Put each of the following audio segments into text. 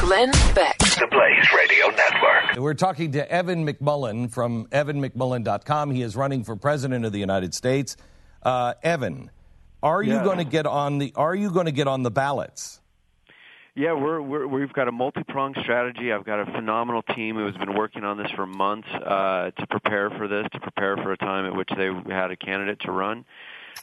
Glenn Beck. The Blaze Radio Network. We're talking to Evan McMullin from evanmcmullin.com. He is running for president of the United States. Uh, Evan, are you Yeah. going to get on the Are you going to get on the ballots? Yeah, we're, we're we've got a multi-pronged strategy. I've got a phenomenal team who has been working on this for months uh, to prepare for this, to prepare for a time at which they had a candidate to run.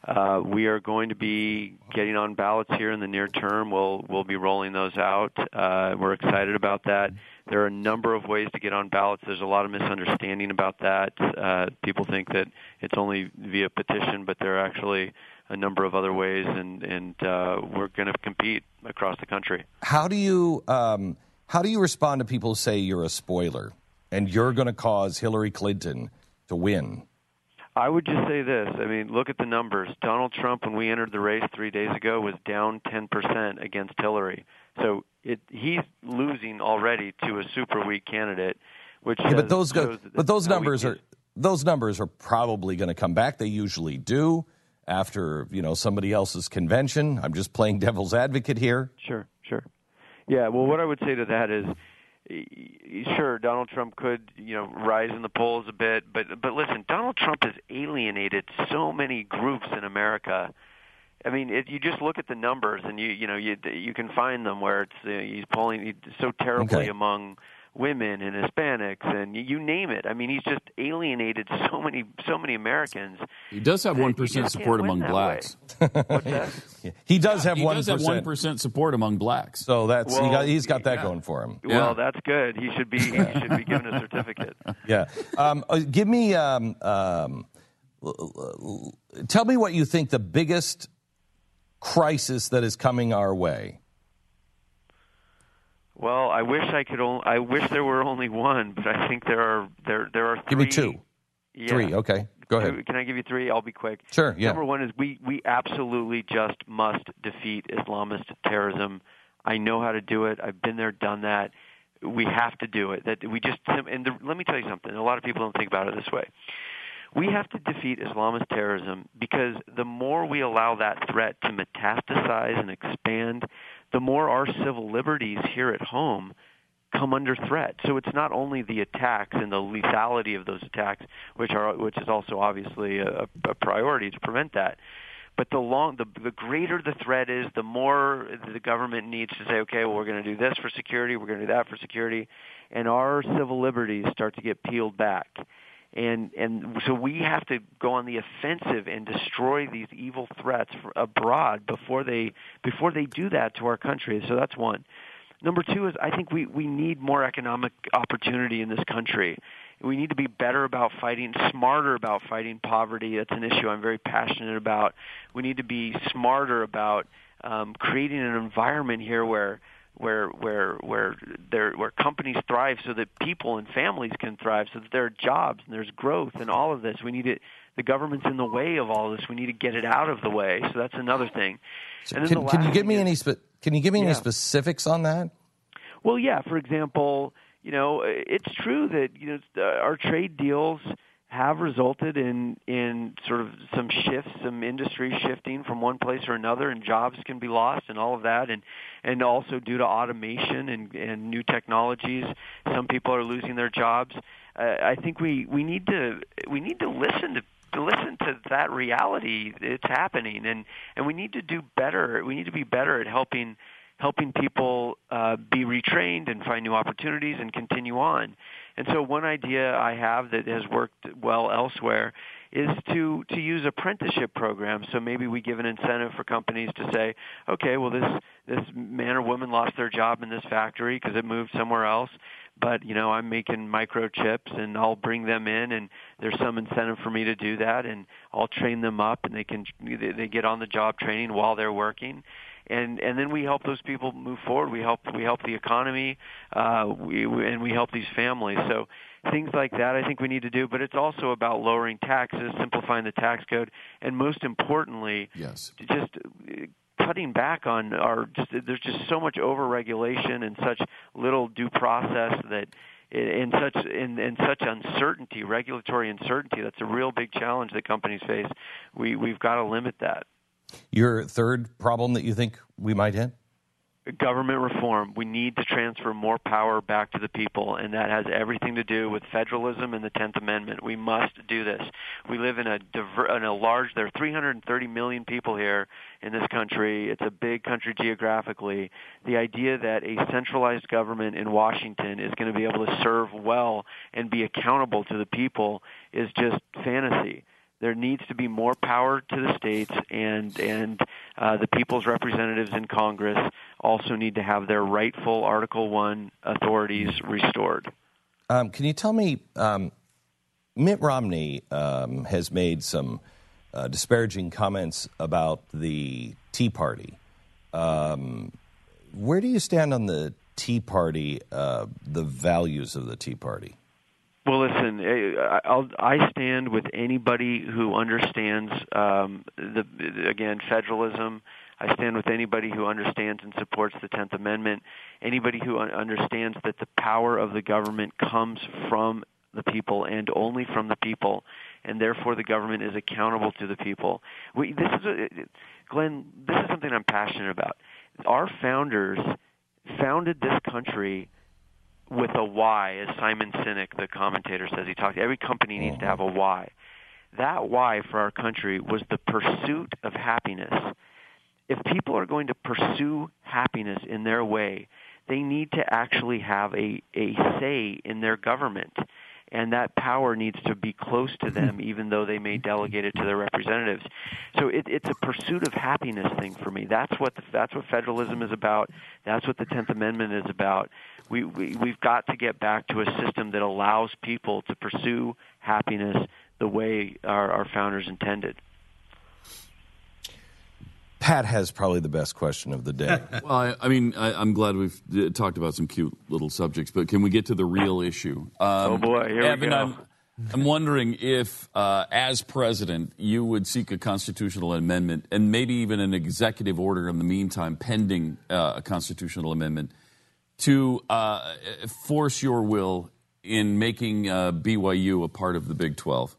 Uh, we are going to be getting on ballots here in the near term. We'll we'll be rolling those out. Uh, we're excited about that. There are a number of ways to get on ballots. There's a lot of misunderstanding about that. Uh, people think that it's only via petition, but there are actually a number of other ways, and and uh, we're going to compete across the country. How do you um, How do you respond to people who say you're a spoiler and you're going to cause Hillary Clinton to win? I would just say this. I mean, look at the numbers. Donald Trump, when we entered the race three days ago, was down 10% against Hillary. So it, he's losing already to a super weak candidate. Which Yeah, but those go, but those numbers are those numbers are probably going to come back. They usually do after you know somebody else's convention. I'm just playing devil's advocate here. Sure, sure. Yeah, well, what I would say to that is, sure, Donald Trump could, you know, rise in the polls a bit, but but listen, Donald Trump has alienated so many groups in America. I mean, it, you just look at the numbers, and you you know you you can find them where it's uh, he's polling he's so terribly Okay. among women and Hispanics and you, you name it. I mean, he's just alienated so many so many Americans. He does have one you percent just can't support among blacks. way. What's that? He does have He one have one percent support among blacks. So that's he Well, got, he's got that yeah. going for him. Yeah. Well, that's good. He should be he should be given a certificate. Yeah. Um, uh, give me, um, um, l- l- tell me what you think the biggest crisis that is coming our way. Well, I wish I could. Only, I wish there were only one, but I think there are there there are three. Give me two. Yeah. Three. Okay. Go ahead. Can I give you three? I'll be quick. Sure, yeah. Number one is we we absolutely just must defeat Islamist terrorism. I know how to do it. I've been there, done that. We have to do it. That we just and the, let me tell you something. A lot of people don't think about it this way. We have to defeat Islamist terrorism because the more we allow that threat to metastasize and expand, the more our civil liberties here at home come under threat. So it's not only the attacks and the lethality of those attacks, which are which is also obviously a, a priority to prevent that. But the long the the greater the threat is, the more the government needs to say, okay, well we're going to do this for security, we're going to do that for security, and our civil liberties start to get peeled back. And and so we have to go on the offensive and destroy these evil threats abroad before they before they do that to our country. So that's one. Number two is I think we, we need more economic opportunity in this country. We need to be better about fighting, smarter about fighting poverty. That's an issue I'm very passionate about. We need to be smarter about um, creating an environment here where where where where there where companies thrive so that people and families can thrive so that there are jobs and there's growth and all of this. We need it the government's in the way of all this. We need to get it out of the way. So that's another thing. And then Can, can you give me is- any spe- Can you give me any specifics on that? Well, yeah. For example, you know, it's true that you know our trade deals have resulted in in sort of some shifts, some industry shifting from one place or another, and jobs can be lost, and all of that, and and also due to automation and and new technologies, some people are losing their jobs. Uh, I think we we need to we need to listen to to listen to that reality it's happening and and we need to do better we need to be better at helping helping people uh, be retrained and find new opportunities and continue on. And so one idea I have that has worked well elsewhere is to to use apprenticeship programs. So maybe we give an incentive for companies to say, okay, well this this man or woman lost their job in this factory because it moved somewhere else, but you know I'm making microchips and I'll bring them in and there's some incentive for me to do that and I'll train them up and they can they get on the job training while they're working and and then we help those people move forward. We help we help the economy, uh, we, we and we help these families. So things like that I think we need to do, but it's also about lowering taxes, simplifying the tax code, and most importantly, Yes. just uh, cutting back on our just there's just so much overregulation and such little due process that in such in, in such uncertainty, regulatory uncertainty, that's a real big challenge that companies face. We we've got to limit that. Your third problem that you think we might hit? Government reform. We need to transfer more power back to the people, and that has everything to do with federalism and the Tenth Amendment. We must do this. We live in a diver- in a large. There are 330 million people here in this country. It's a big country geographically. The idea that a centralized government in Washington is going to be able to serve well and be accountable to the people is just fantasy there needs to be more power to the states, and and uh, the people's representatives in Congress also need to have their rightful Article One authorities restored. Um, can you tell me? Um, Mitt Romney um, has made some uh, disparaging comments about the Tea Party. Um, where do you stand on the Tea Party, uh, the values of the Tea Party? Well, listen, eh, I'll, I stand with anybody who understands um, the again federalism. I stand with anybody who understands and supports the Tenth Amendment. Anybody who understands that the power of the government comes from the people and only from the people, and therefore the government is accountable to the people. We, this is, a, Glenn. This is something I'm passionate about. Our founders founded this country with a why, as Simon Sinek, the commentator, says. He talks. Every company needs to have a mm-hmm. why. That why for our country was the pursuit of happiness. If people are going to pursue happiness in their way, they need to actually have a, a say in their government. And that power needs to be close to them, mm-hmm. even though they may delegate it to their representatives. So it, it's a pursuit of happiness thing for me. That's what the, that's what federalism is about. That's what the Tenth Amendment is about we, we we've got to get back to a system that allows people to pursue happiness the way our, our founders intended. Pat has probably the best question of the day. well, I, I mean, I, am glad we've uh, talked about some cute little subjects, but can we get to the real issue? Um, oh boy, here Evan, we go. I'm, I'm wondering if, uh, as president, you would seek a constitutional amendment and maybe even an executive order in the meantime, pending uh, a constitutional amendment, to uh, force your will in making uh, BYU a part of the Big 12?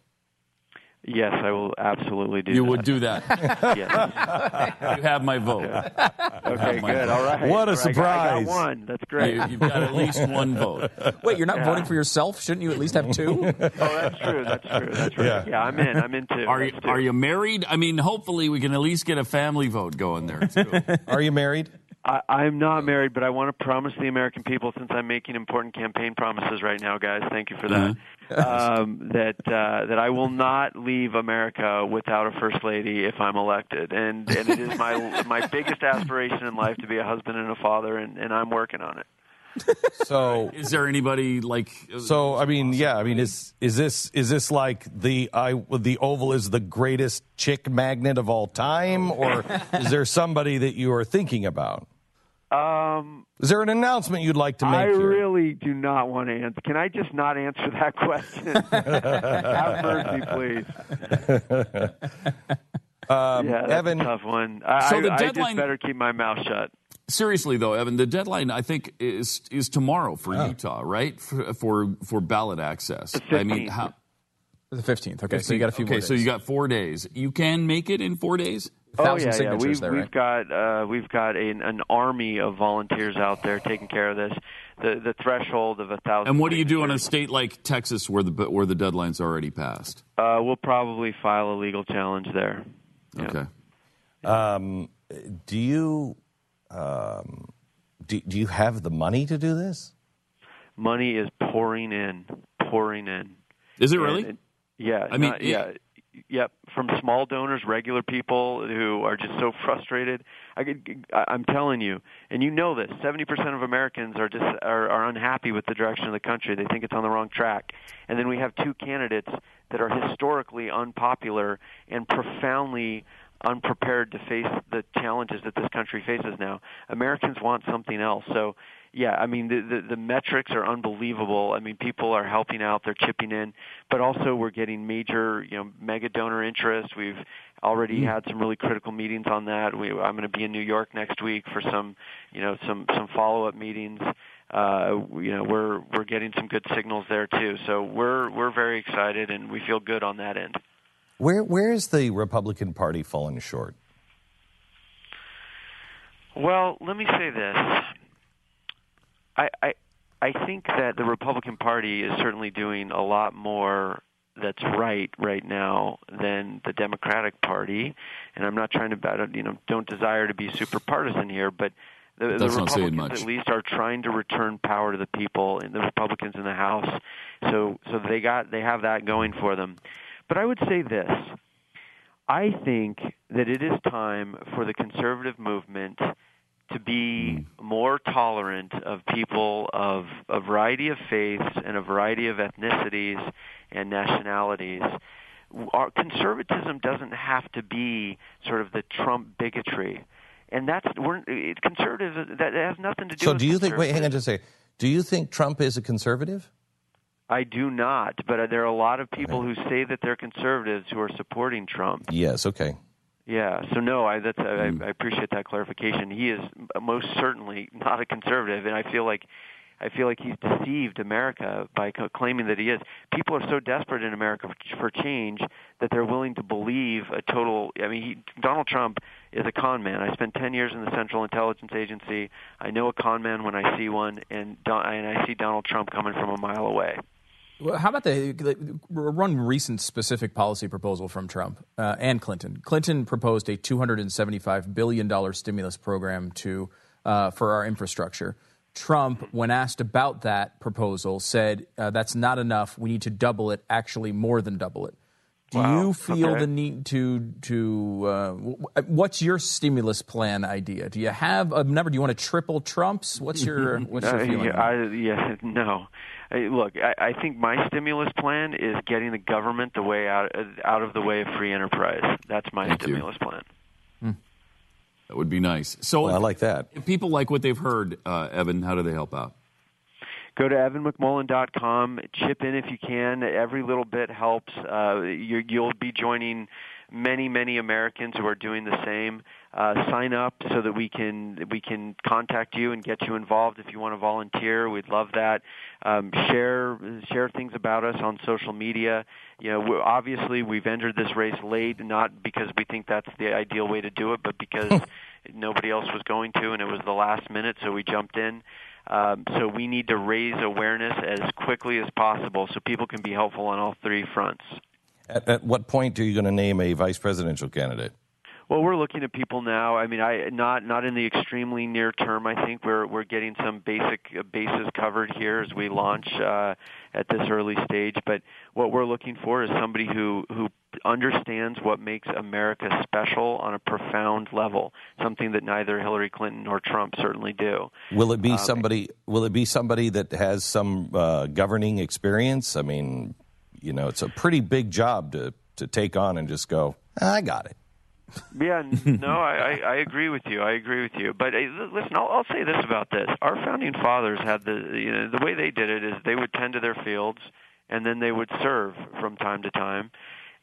Yes, I will absolutely do that. you that. would do that? yes. You have my vote. Okay, my good. vote. All right. What a I got- I surprise. got one. That's great. You, you've got at least one vote. Wait, you're not Yeah. voting for yourself? Shouldn't you at least have two? oh, that's true. That's true. That's right. Yeah. Yeah, I'm in. I'm in too. Are you, two. are you married? I mean, hopefully we can at least get a family vote going there, too. Are you married? I, I'm not married, but I want to promise the American people, since I'm making important campaign promises right now, guys. Thank you for that. Um, that uh, that I will not leave America without a first lady if I'm elected, and and it is my my biggest aspiration in life to be a husband and a father, and, and I'm working on it. So Is there anybody like. So I mean, yeah, I mean, is is this is this like the I the Oval is the greatest chick magnet of all time, or is there somebody that you are thinking about? Um, Is there an announcement you'd like to make I here? really do not want to answer. Can I just not answer that question? Have mercy, please. um, Yeah, that's Evan, a tough one. I, So the I, I deadline- just better keep my mouth shut. Seriously, though, Evan, the deadline, I think, is is tomorrow for Utah, right? For, for, for ballot access. The I mean, how. The 15th. Okay, so you got a few Okay, more so you got four days. You can make it in four days? Oh thousand yeah, yeah. We've there, we've right? got uh, we've got an, an army of volunteers out there taking care of this. The the threshold of a thousand. And what do you do in a state like Texas where the where the deadline's already passed? Uh, we'll probably file a legal challenge there. Yeah. Okay. um, do you um, do, do you have the money to do this? Money is pouring in, pouring in. Is it And really? yeah. I mean, not- it- yeah. Yep, from small donors, regular people who are just so frustrated. I could, I'm telling you, and you know this. Seventy percent of Americans are just are, are unhappy with the direction of the country. They think it's on the wrong track. And then we have two candidates that are historically unpopular and profoundly unprepared to face the challenges that this country faces now. Americans want something else. So, yeah, I mean the, the the metrics are unbelievable. I mean people are helping out, they're chipping in, but also we're getting major, you know, mega donor interest. We've already had some really critical meetings on that. We, I'm going to be in New York next week for some, you know, some some follow-up meetings. Uh, you know, we're we're getting some good signals there too. So we're we're very excited and we feel good on that end. Where where is the Republican Party falling short? Well, let me say this. I, I I think that the Republican Party is certainly doing a lot more that's right right now than the Democratic Party, and I'm not trying to you know don't desire to be super partisan here, but the, the Republicans at least are trying to return power to the people, and the Republicans in the House, so so they got they have that going for them. But I would say this. I think that it is time for the conservative movement to be hmm. more tolerant of people of a variety of faiths and a variety of ethnicities and nationalities. Our conservatism doesn't have to be sort of the Trump bigotry, and that's we're conservative. That has nothing to do. So, do you think? Wait, hang on, just a second. Do you think Trump is a conservative? I do not, but there are a lot of people okay. who say that they're conservatives who are supporting Trump. Yes. Okay. Yeah. So no, I that's. I, hmm. I appreciate that clarification. He is most certainly not a conservative, and I feel like I feel like he's deceived America by co- claiming that he is. People are so desperate in America for change that they're willing to believe a total. I mean, he, Donald Trump is a con man. I spent 10 years in the Central Intelligence Agency. I know a con man when I see one, and Don, and I see Donald Trump coming from a mile away. How about the one recent specific policy proposal from Trump uh, and Clinton? Clinton proposed a $275 billion stimulus program to uh, for our infrastructure. Trump, when asked about that proposal, said uh, that's not enough. We need to double it, actually more than double it. Do wow. you feel okay. the need to to uh, what's your stimulus plan idea? Do you have a number? Do you want to triple Trump's? What's your what's your feeling? yeah, I, yeah, no. Hey, look, I, I think my stimulus plan is getting the government the way out out of the way of free enterprise. That's my Thank stimulus you. plan. Hmm. That would be nice. So well, I like that. If people like what they've heard, uh, Evan, how do they help out? Go to evanmcmullin.com, Chip in if you can. Every little bit helps. Uh, you, you'll be joining many, many Americans who are doing the same uh, sign up so that we can we can contact you and get you involved if you want to volunteer. We'd love that. Um, share share things about us on social media. You know, obviously we've entered this race late, not because we think that's the ideal way to do it, but because nobody else was going to, and it was the last minute, so we jumped in. Um, so we need to raise awareness as quickly as possible so people can be helpful on all three fronts. At, at what point are you going to name a vice presidential candidate? Well, we're looking at people now. I mean, I not not in the extremely near term. I think we're we're getting some basic uh, bases covered here as we launch uh, at this early stage. But what we're looking for is somebody who who understands what makes America special on a profound level, something that neither Hillary Clinton nor Trump certainly do. Will it be um, somebody? Will it be somebody that has some uh, governing experience? I mean, you know, it's a pretty big job to to take on and just go. I got it. Yeah, no, I, I I agree with you. I agree with you. But uh, listen, I'll, I'll say this about this: our founding fathers had the you know the way they did it is they would tend to their fields, and then they would serve from time to time.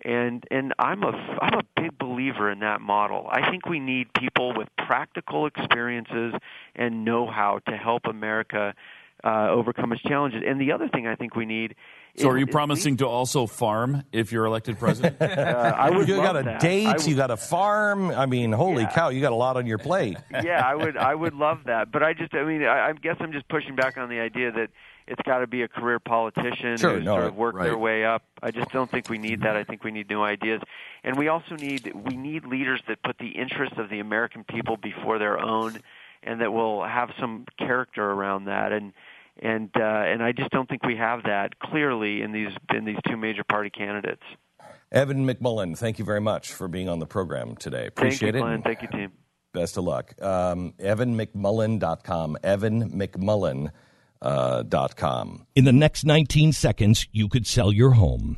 And and I'm a I'm a big believer in that model. I think we need people with practical experiences and know-how to help America uh, overcome its challenges. And the other thing I think we need so, are you promising to also farm if you're elected president? uh, I would. You got a that. date. Would, you got a farm. I mean, holy yeah. cow! You got a lot on your plate. yeah, I would. I would love that. But I just. I mean, I, I guess I'm just pushing back on the idea that it's got to be a career politician sure, who's no, sort of worked right. their way up. I just don't think we need that. I think we need new ideas, and we also need we need leaders that put the interests of the American people before their own, and that will have some character around that. And and uh, and I just don't think we have that clearly in these in these two major party candidates. Evan McMullin, thank you very much for being on the program today. Appreciate thank you, it. Thank you, team. Best of luck. Um, EvanMcMullin.com. EvanMcMullin.com. Uh, dot com. In the next 19 seconds, you could sell your home